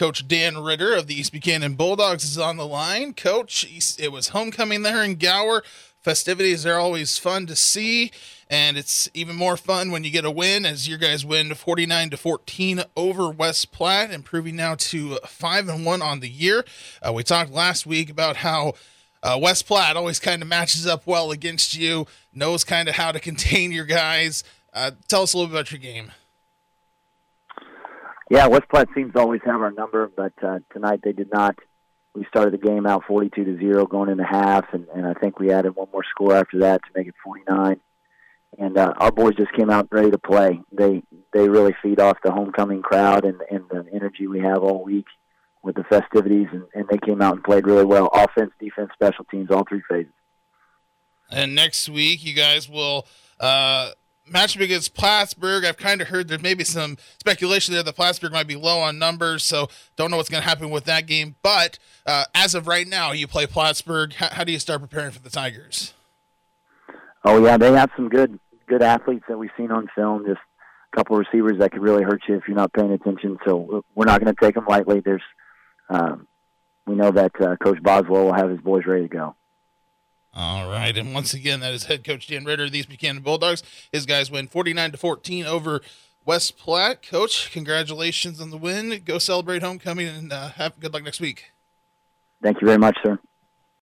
Coach Dan Ritter of the East Buchanan Bulldogs is on the line. Coach, it was homecoming there in Gower. Festivities are always fun to see, and it's even more fun when you get a win as your guys win 49 to 14 over West Platte, improving now to 5 and 1 on the year. Uh, we talked last week about how uh, West Platte always kind of matches up well against you, knows kind of how to contain your guys. Uh, tell us a little bit about your game. Yeah, West Platte seems to always have our number, but uh, tonight they did not. We started the game out 42 to zero going into half, and, and I think we added one more score after that to make it 49. And uh, our boys just came out ready to play. They they really feed off the homecoming crowd and, and the energy we have all week with the festivities, and, and they came out and played really well. Offense, defense, special teams, all three phases. And next week, you guys will uh, matchup against Plattsburgh. I've kind of heard there may be some speculation there that Plattsburgh might be low on numbers, so don't know what's going to happen with that game. But uh, as of right now, you play Plattsburgh. How, how, do you start preparing for the Tigers? Oh yeah, they have some good good athletes that we've seen on film. Just a couple of receivers that could really hurt you if you're not paying attention. So we're not going to take them lightly. There's um, we know that uh, Coach Boswell will have his boys ready to go. All right, and once again, that is head coach Dan Ritter the East Buchanan Bulldogs. His guys win forty-nine to fourteen over West Platte. Coach, congratulations on the win. Go celebrate homecoming and uh, have good luck next week. Thank you very much, sir.